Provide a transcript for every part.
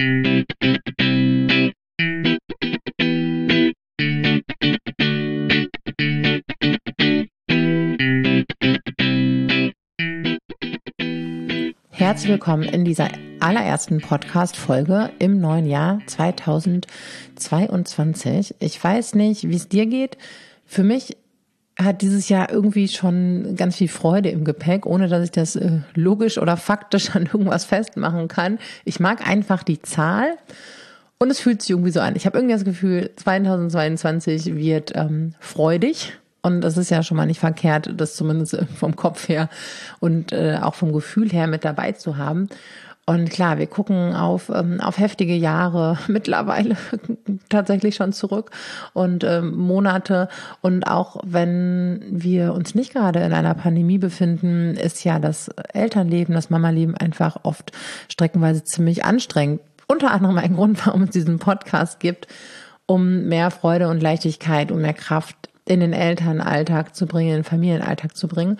Herzlich willkommen in dieser allerersten Podcast-Folge im neuen Jahr 2022. Ich weiß nicht, wie es dir geht. Für mich hat dieses Jahr irgendwie schon ganz viel Freude im Gepäck, ohne dass ich das äh, logisch oder faktisch an irgendwas festmachen kann. Ich mag einfach die Zahl und es fühlt sich irgendwie so an. Ich habe irgendwie das Gefühl, 2022 wird ähm, freudig und das ist ja schon mal nicht verkehrt, das zumindest vom Kopf her und äh, auch vom Gefühl her mit dabei zu haben. Und klar, wir gucken auf, ähm, auf heftige Jahre mittlerweile tatsächlich schon zurück und ähm, Monate. Und auch wenn wir uns nicht gerade in einer Pandemie befinden, ist ja das Elternleben, das Mama-Leben einfach oft streckenweise ziemlich anstrengend. Unter anderem ein Grund, warum es diesen Podcast gibt, um mehr Freude und Leichtigkeit und mehr Kraft in den Elternalltag zu bringen, in den Familienalltag zu bringen.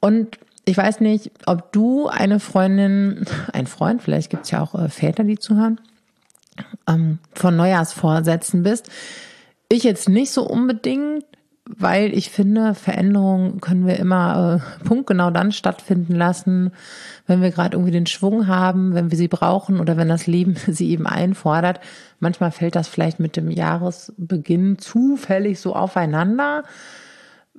Und ich weiß nicht, ob du eine Freundin, ein Freund, vielleicht gibt es ja auch äh, Väter, die zuhören, ähm, von Neujahrsvorsätzen bist. Ich jetzt nicht so unbedingt, weil ich finde, Veränderungen können wir immer äh, punktgenau dann stattfinden lassen, wenn wir gerade irgendwie den Schwung haben, wenn wir sie brauchen oder wenn das Leben sie eben einfordert. Manchmal fällt das vielleicht mit dem Jahresbeginn zufällig so aufeinander.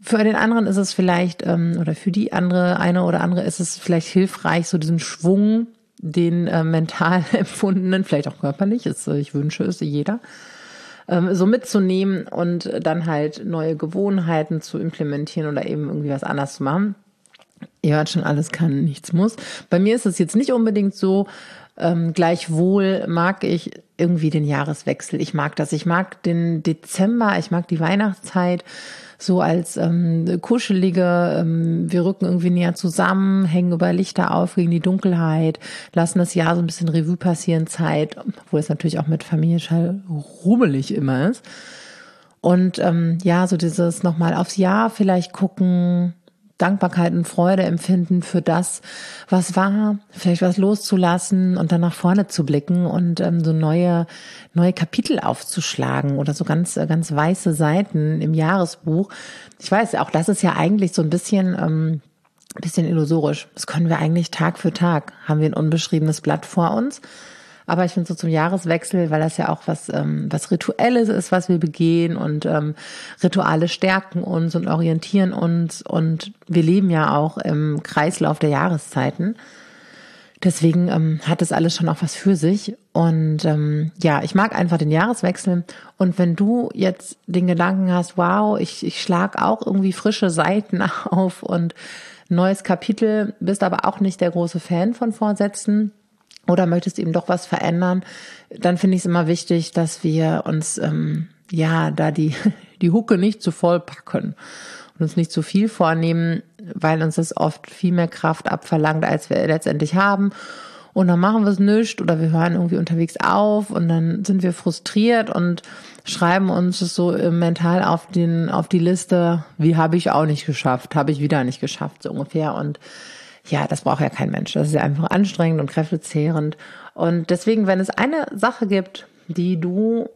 Für den anderen ist es vielleicht, ähm, oder für die andere, eine oder andere ist es vielleicht hilfreich, so diesen Schwung, den äh, mental empfundenen, vielleicht auch körperlich, ist, äh, ich wünsche es jeder, ähm, so mitzunehmen und dann halt neue Gewohnheiten zu implementieren oder eben irgendwie was anders zu machen. Ihr hört schon, alles kann, nichts muss. Bei mir ist es jetzt nicht unbedingt so, ähm, gleichwohl mag ich irgendwie den Jahreswechsel. Ich mag das. Ich mag den Dezember, ich mag die Weihnachtszeit so als ähm, kuschelige, ähm, wir rücken irgendwie näher zusammen, hängen über Lichter auf gegen die Dunkelheit, lassen das Jahr so ein bisschen Revue passieren, Zeit, wo es natürlich auch mit Familie rummelig immer ist. Und ähm, ja, so dieses nochmal aufs Jahr vielleicht gucken, Dankbarkeit und Freude empfinden für das, was war, vielleicht was loszulassen und dann nach vorne zu blicken und ähm, so neue, neue Kapitel aufzuschlagen oder so ganz, ganz weiße Seiten im Jahresbuch. Ich weiß, auch das ist ja eigentlich so ein bisschen, ähm, bisschen illusorisch. Das können wir eigentlich Tag für Tag. Haben wir ein unbeschriebenes Blatt vor uns aber ich finde so zum Jahreswechsel, weil das ja auch was, ähm, was Rituelles ist, was wir begehen und ähm, Rituale stärken uns und orientieren uns und wir leben ja auch im Kreislauf der Jahreszeiten. Deswegen ähm, hat das alles schon auch was für sich. Und ähm, ja, ich mag einfach den Jahreswechsel. Und wenn du jetzt den Gedanken hast, wow, ich, ich schlag auch irgendwie frische Seiten auf und neues Kapitel, bist aber auch nicht der große Fan von Vorsätzen, oder möchtest eben doch was verändern, dann finde ich es immer wichtig, dass wir uns ähm, ja da die die Hucke nicht zu voll packen und uns nicht zu viel vornehmen, weil uns das oft viel mehr Kraft abverlangt, als wir letztendlich haben. Und dann machen wir es nicht oder wir hören irgendwie unterwegs auf und dann sind wir frustriert und schreiben uns das so mental auf den auf die Liste, wie habe ich auch nicht geschafft, habe ich wieder nicht geschafft so ungefähr und ja, das braucht ja kein Mensch. Das ist ja einfach anstrengend und kräftezehrend. Und deswegen, wenn es eine Sache gibt, die du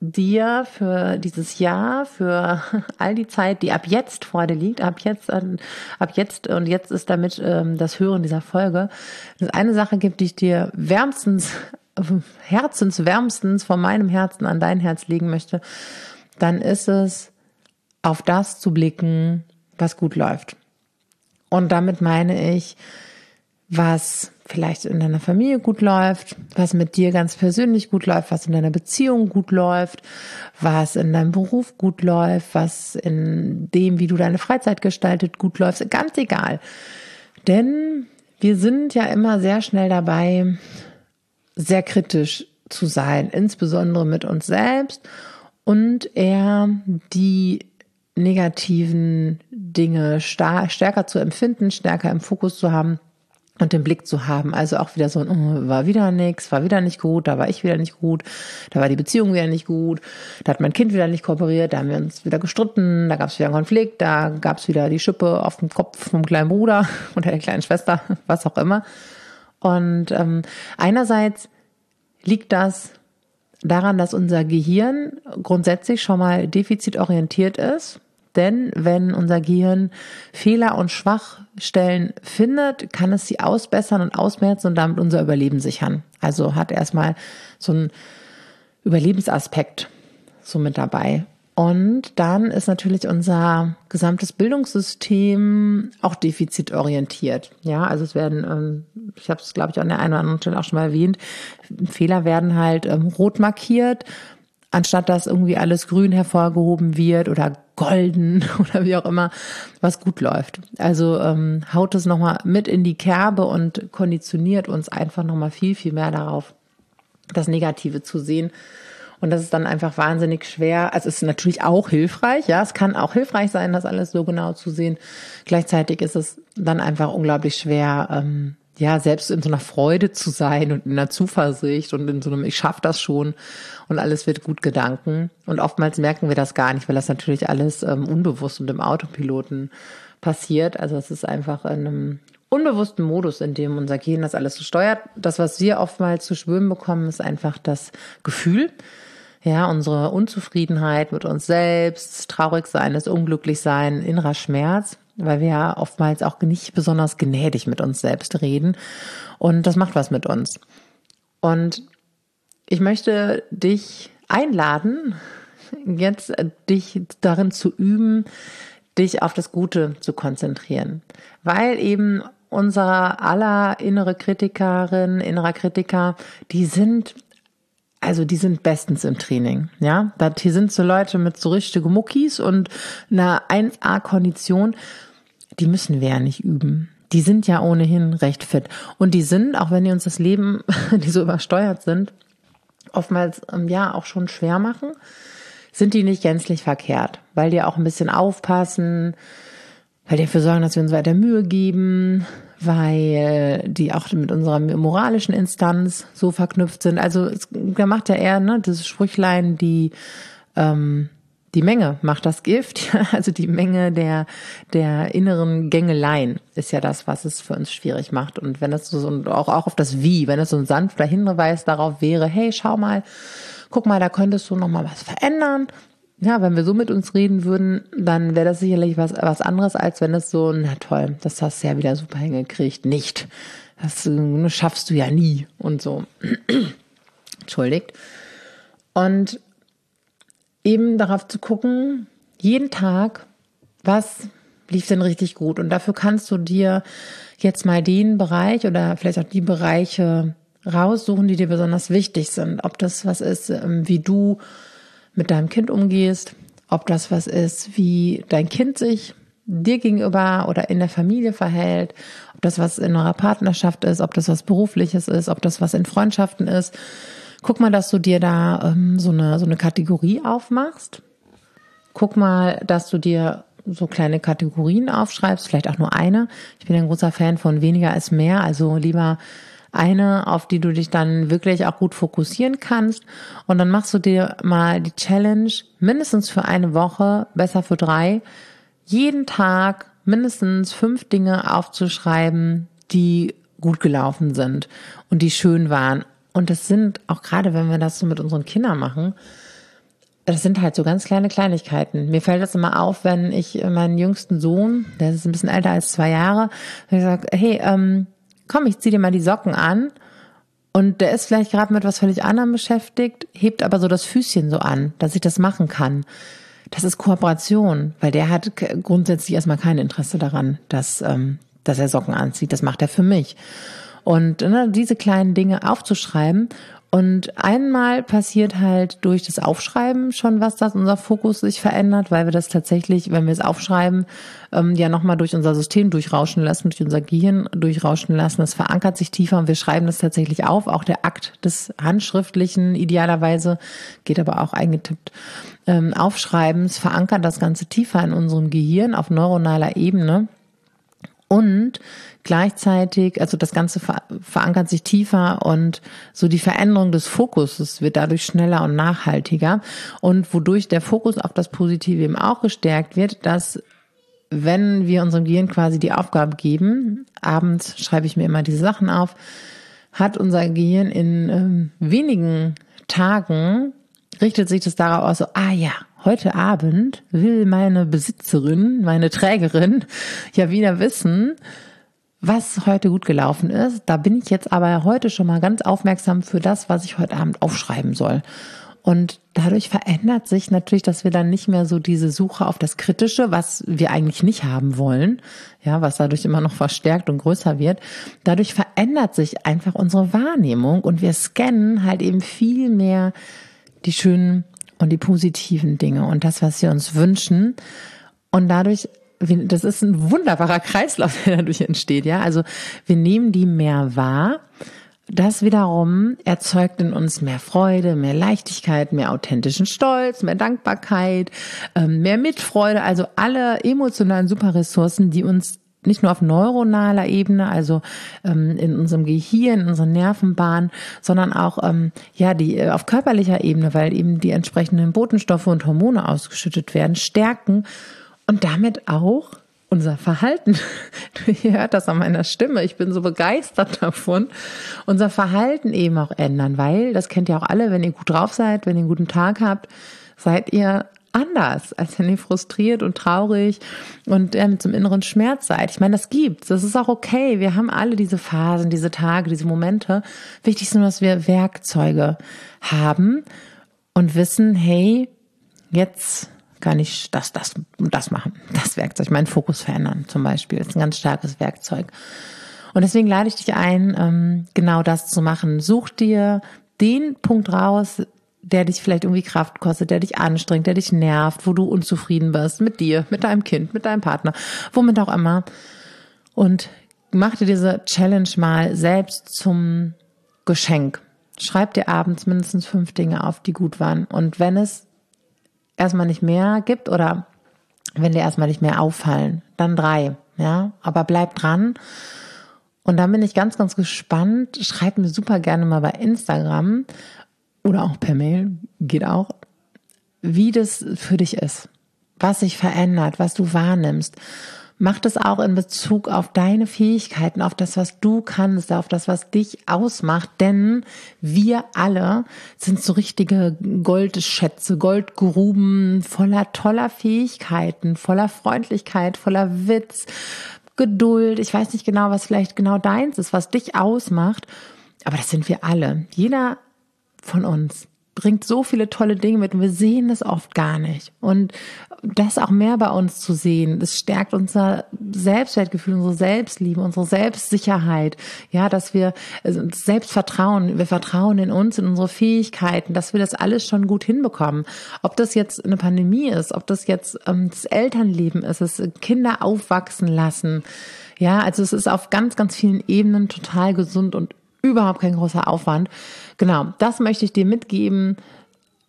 dir für dieses Jahr, für all die Zeit, die ab jetzt vor dir liegt, ab jetzt, ab jetzt und jetzt ist damit ähm, das Hören dieser Folge, wenn es eine Sache gibt, die ich dir wärmstens, herzenswärmstens von meinem Herzen an dein Herz legen möchte, dann ist es, auf das zu blicken, was gut läuft. Und damit meine ich, was vielleicht in deiner Familie gut läuft, was mit dir ganz persönlich gut läuft, was in deiner Beziehung gut läuft, was in deinem Beruf gut läuft, was in dem, wie du deine Freizeit gestaltet, gut läuft, ganz egal. Denn wir sind ja immer sehr schnell dabei, sehr kritisch zu sein, insbesondere mit uns selbst und eher die negativen Dinge stärker zu empfinden, stärker im Fokus zu haben und den Blick zu haben. Also auch wieder so, oh, war wieder nichts, war wieder nicht gut, da war ich wieder nicht gut, da war die Beziehung wieder nicht gut, da hat mein Kind wieder nicht kooperiert, da haben wir uns wieder gestritten, da gab es wieder einen Konflikt, da gab es wieder die Schippe auf dem Kopf vom kleinen Bruder oder der kleinen Schwester, was auch immer. Und ähm, einerseits liegt das daran, dass unser Gehirn grundsätzlich schon mal defizitorientiert ist. Denn wenn unser Gehirn Fehler und Schwachstellen findet, kann es sie ausbessern und ausmerzen und damit unser Überleben sichern. Also hat erstmal so einen Überlebensaspekt so mit dabei. Und dann ist natürlich unser gesamtes Bildungssystem auch defizitorientiert. Ja, also es werden, ähm, ich habe es glaube ich an der einen oder anderen Stelle auch schon mal erwähnt, Fehler werden halt ähm, rot markiert, anstatt dass irgendwie alles grün hervorgehoben wird oder golden oder wie auch immer, was gut läuft. Also ähm, haut es nochmal mit in die Kerbe und konditioniert uns einfach nochmal viel, viel mehr darauf, das Negative zu sehen und das ist dann einfach wahnsinnig schwer. Also es ist natürlich auch hilfreich, ja, es kann auch hilfreich sein, das alles so genau zu sehen. Gleichzeitig ist es dann einfach unglaublich schwer, ähm, ja, selbst in so einer Freude zu sein und in einer Zuversicht und in so einem, ich schaffe das schon und alles wird gut Gedanken. Und oftmals merken wir das gar nicht, weil das natürlich alles ähm, unbewusst und im Autopiloten passiert. Also es ist einfach in einem unbewussten Modus, in dem unser Gehirn das alles so steuert. Das, was wir oftmals zu spüren bekommen, ist einfach das Gefühl, ja, unsere Unzufriedenheit mit uns selbst, traurig sein, das Unglücklichsein, innerer Schmerz, weil wir ja oftmals auch nicht besonders gnädig mit uns selbst reden. Und das macht was mit uns. Und ich möchte dich einladen, jetzt dich darin zu üben, dich auf das Gute zu konzentrieren. Weil eben unser aller innere Kritikerin, innerer Kritiker, die sind also die sind bestens im Training, ja. Das, hier sind so Leute mit so richtigen Muckis und einer 1A-Kondition, die müssen wir ja nicht üben. Die sind ja ohnehin recht fit. Und die sind, auch wenn die uns das Leben, die so übersteuert sind, oftmals ähm, ja auch schon schwer machen, sind die nicht gänzlich verkehrt, weil die auch ein bisschen aufpassen, weil die dafür sorgen, dass wir uns weiter Mühe geben, weil die auch mit unserer moralischen Instanz so verknüpft sind. Also es, da macht ja eher ne, das Sprüchlein, die ähm, die Menge macht das Gift, also die Menge der, der inneren Gängeleien ist ja das, was es für uns schwierig macht. Und wenn es so, und auch, auch auf das Wie, wenn es so ein sanfter Hinweis darauf wäre, hey, schau mal, guck mal, da könntest du noch mal was verändern, ja, wenn wir so mit uns reden würden, dann wäre das sicherlich was, was anderes, als wenn es so, na toll, das hast du ja wieder super hingekriegt. Nicht. Das äh, schaffst du ja nie und so. Entschuldigt. Und eben darauf zu gucken, jeden Tag, was lief denn richtig gut? Und dafür kannst du dir jetzt mal den Bereich oder vielleicht auch die Bereiche raussuchen, die dir besonders wichtig sind. Ob das was ist, ähm, wie du mit deinem Kind umgehst, ob das was ist, wie dein Kind sich dir gegenüber oder in der Familie verhält, ob das was in eurer Partnerschaft ist, ob das was berufliches ist, ob das was in Freundschaften ist. Guck mal, dass du dir da ähm, so eine so eine Kategorie aufmachst. Guck mal, dass du dir so kleine Kategorien aufschreibst, vielleicht auch nur eine. Ich bin ein großer Fan von weniger ist mehr, also lieber eine, auf die du dich dann wirklich auch gut fokussieren kannst. Und dann machst du dir mal die Challenge, mindestens für eine Woche, besser für drei, jeden Tag mindestens fünf Dinge aufzuschreiben, die gut gelaufen sind und die schön waren. Und das sind, auch gerade wenn wir das so mit unseren Kindern machen, das sind halt so ganz kleine Kleinigkeiten. Mir fällt das immer auf, wenn ich meinen jüngsten Sohn, der ist ein bisschen älter als zwei Jahre, ich sage, hey, ähm, komm, ich zieh dir mal die Socken an. Und der ist vielleicht gerade mit was völlig anderem beschäftigt, hebt aber so das Füßchen so an, dass ich das machen kann. Das ist Kooperation, weil der hat grundsätzlich erstmal kein Interesse daran, dass, ähm, dass er Socken anzieht. Das macht er für mich. Und ne, diese kleinen Dinge aufzuschreiben und einmal passiert halt durch das Aufschreiben schon was, dass unser Fokus sich verändert, weil wir das tatsächlich, wenn wir es aufschreiben, ähm, ja nochmal durch unser System durchrauschen lassen, durch unser Gehirn durchrauschen lassen. Das verankert sich tiefer und wir schreiben das tatsächlich auf. Auch der Akt des handschriftlichen, idealerweise, geht aber auch eingetippt, ähm, Aufschreibens verankert das Ganze tiefer in unserem Gehirn auf neuronaler Ebene. Und gleichzeitig, also das Ganze verankert sich tiefer und so die Veränderung des Fokuses wird dadurch schneller und nachhaltiger. Und wodurch der Fokus auf das Positive eben auch gestärkt wird, dass wenn wir unserem Gehirn quasi die Aufgabe geben, abends schreibe ich mir immer diese Sachen auf, hat unser Gehirn in ähm, wenigen Tagen, richtet sich das darauf aus, so, ah ja, heute Abend will meine Besitzerin, meine Trägerin ja wieder wissen, was heute gut gelaufen ist. Da bin ich jetzt aber heute schon mal ganz aufmerksam für das, was ich heute Abend aufschreiben soll. Und dadurch verändert sich natürlich, dass wir dann nicht mehr so diese Suche auf das Kritische, was wir eigentlich nicht haben wollen, ja, was dadurch immer noch verstärkt und größer wird. Dadurch verändert sich einfach unsere Wahrnehmung und wir scannen halt eben viel mehr die schönen und die positiven Dinge und das, was wir uns wünschen. Und dadurch das ist ein wunderbarer Kreislauf, der dadurch entsteht, ja. Also wir nehmen die mehr wahr das wiederum erzeugt in uns mehr Freude, mehr Leichtigkeit, mehr authentischen Stolz, mehr Dankbarkeit, ähm, mehr Mitfreude, also alle emotionalen Superressourcen, die uns nicht nur auf neuronaler Ebene, also ähm, in unserem Gehirn, in unseren Nervenbahnen, sondern auch ähm, ja die äh, auf körperlicher Ebene, weil eben die entsprechenden Botenstoffe und Hormone ausgeschüttet werden, stärken und damit auch unser Verhalten, ihr hört das an meiner Stimme, ich bin so begeistert davon, unser Verhalten eben auch ändern, weil, das kennt ihr auch alle, wenn ihr gut drauf seid, wenn ihr einen guten Tag habt, seid ihr anders, als wenn ihr frustriert und traurig und ja, mit so einem inneren Schmerz seid. Ich meine, das gibt's. Das ist auch okay. Wir haben alle diese Phasen, diese Tage, diese Momente. Wichtig ist nur, dass wir Werkzeuge haben und wissen, hey, jetzt kann ich das, das und das machen. Das Werkzeug, meinen Fokus verändern zum Beispiel, ist ein ganz starkes Werkzeug. Und deswegen lade ich dich ein, ähm, genau das zu machen. Such dir den Punkt raus, der dich vielleicht irgendwie Kraft kostet, der dich anstrengt, der dich nervt, wo du unzufrieden bist mit dir, mit deinem Kind, mit deinem Partner, womit auch immer. Und mach dir diese Challenge mal selbst zum Geschenk. Schreib dir abends mindestens fünf Dinge auf, die gut waren. Und wenn es erstmal nicht mehr gibt oder wenn dir erstmal nicht mehr auffallen, dann drei, ja, aber bleib dran. Und dann bin ich ganz, ganz gespannt. Schreib mir super gerne mal bei Instagram oder auch per Mail, geht auch, wie das für dich ist, was sich verändert, was du wahrnimmst. Mach das auch in Bezug auf deine Fähigkeiten, auf das, was du kannst, auf das, was dich ausmacht. Denn wir alle sind so richtige Goldschätze, Goldgruben voller toller Fähigkeiten, voller Freundlichkeit, voller Witz, Geduld. Ich weiß nicht genau, was vielleicht genau deins ist, was dich ausmacht. Aber das sind wir alle. Jeder von uns bringt so viele tolle Dinge mit und wir sehen es oft gar nicht. Und das auch mehr bei uns zu sehen, das stärkt unser Selbstwertgefühl, unsere Selbstliebe, unsere Selbstsicherheit. Ja, dass wir also Selbstvertrauen, wir vertrauen in uns, in unsere Fähigkeiten, dass wir das alles schon gut hinbekommen. Ob das jetzt eine Pandemie ist, ob das jetzt ähm, das Elternleben ist, es Kinder aufwachsen lassen. Ja, also es ist auf ganz, ganz vielen Ebenen total gesund und überhaupt kein großer Aufwand. Genau, das möchte ich dir mitgeben.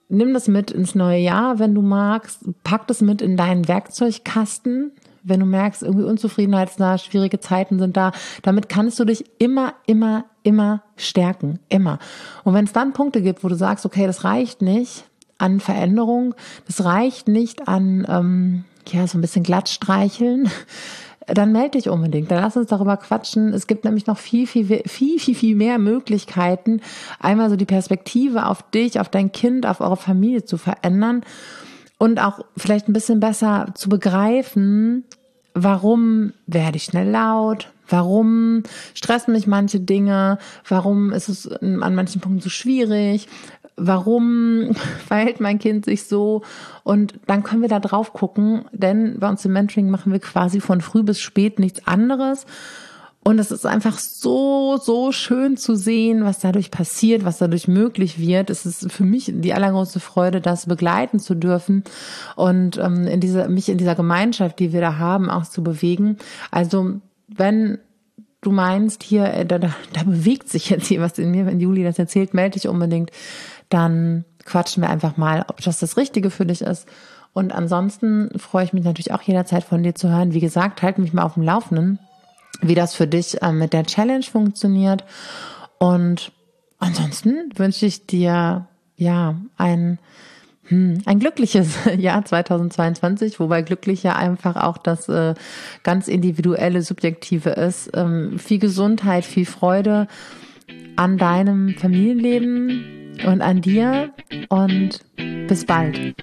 Nimm das mit ins neue Jahr, wenn du magst. Pack das mit in deinen Werkzeugkasten. Wenn du merkst, irgendwie Unzufriedenheit ist da, schwierige Zeiten sind da, damit kannst du dich immer, immer, immer stärken. Immer. Und wenn es dann Punkte gibt, wo du sagst, okay, das reicht nicht an Veränderung, das reicht nicht an, ähm, ja, so ein bisschen glatt streicheln, dann melde dich unbedingt. Dann lass uns darüber quatschen. Es gibt nämlich noch viel, viel, viel, viel, viel mehr Möglichkeiten, einmal so die Perspektive auf dich, auf dein Kind, auf eure Familie zu verändern und auch vielleicht ein bisschen besser zu begreifen, warum werde ich schnell laut? Warum stressen mich manche Dinge? Warum ist es an manchen Punkten so schwierig? Warum verhält mein Kind sich so? Und dann können wir da drauf gucken, denn bei uns im Mentoring machen wir quasi von früh bis spät nichts anderes. Und es ist einfach so, so schön zu sehen, was dadurch passiert, was dadurch möglich wird. Es ist für mich die allergrößte Freude, das begleiten zu dürfen und ähm, in dieser, mich in dieser Gemeinschaft, die wir da haben, auch zu bewegen. Also wenn du meinst, hier, äh, da, da, da bewegt sich jetzt hier was in mir, wenn Juli das erzählt, melde dich unbedingt dann quatschen wir einfach mal, ob das das Richtige für dich ist. Und ansonsten freue ich mich natürlich auch jederzeit von dir zu hören. Wie gesagt, halt mich mal auf dem Laufenden, wie das für dich äh, mit der Challenge funktioniert. Und ansonsten wünsche ich dir ja ein hm, ein glückliches Jahr 2022, wobei glücklich ja einfach auch das äh, ganz individuelle, subjektive ist. Ähm, viel Gesundheit, viel Freude an deinem Familienleben und an dir und bis bald.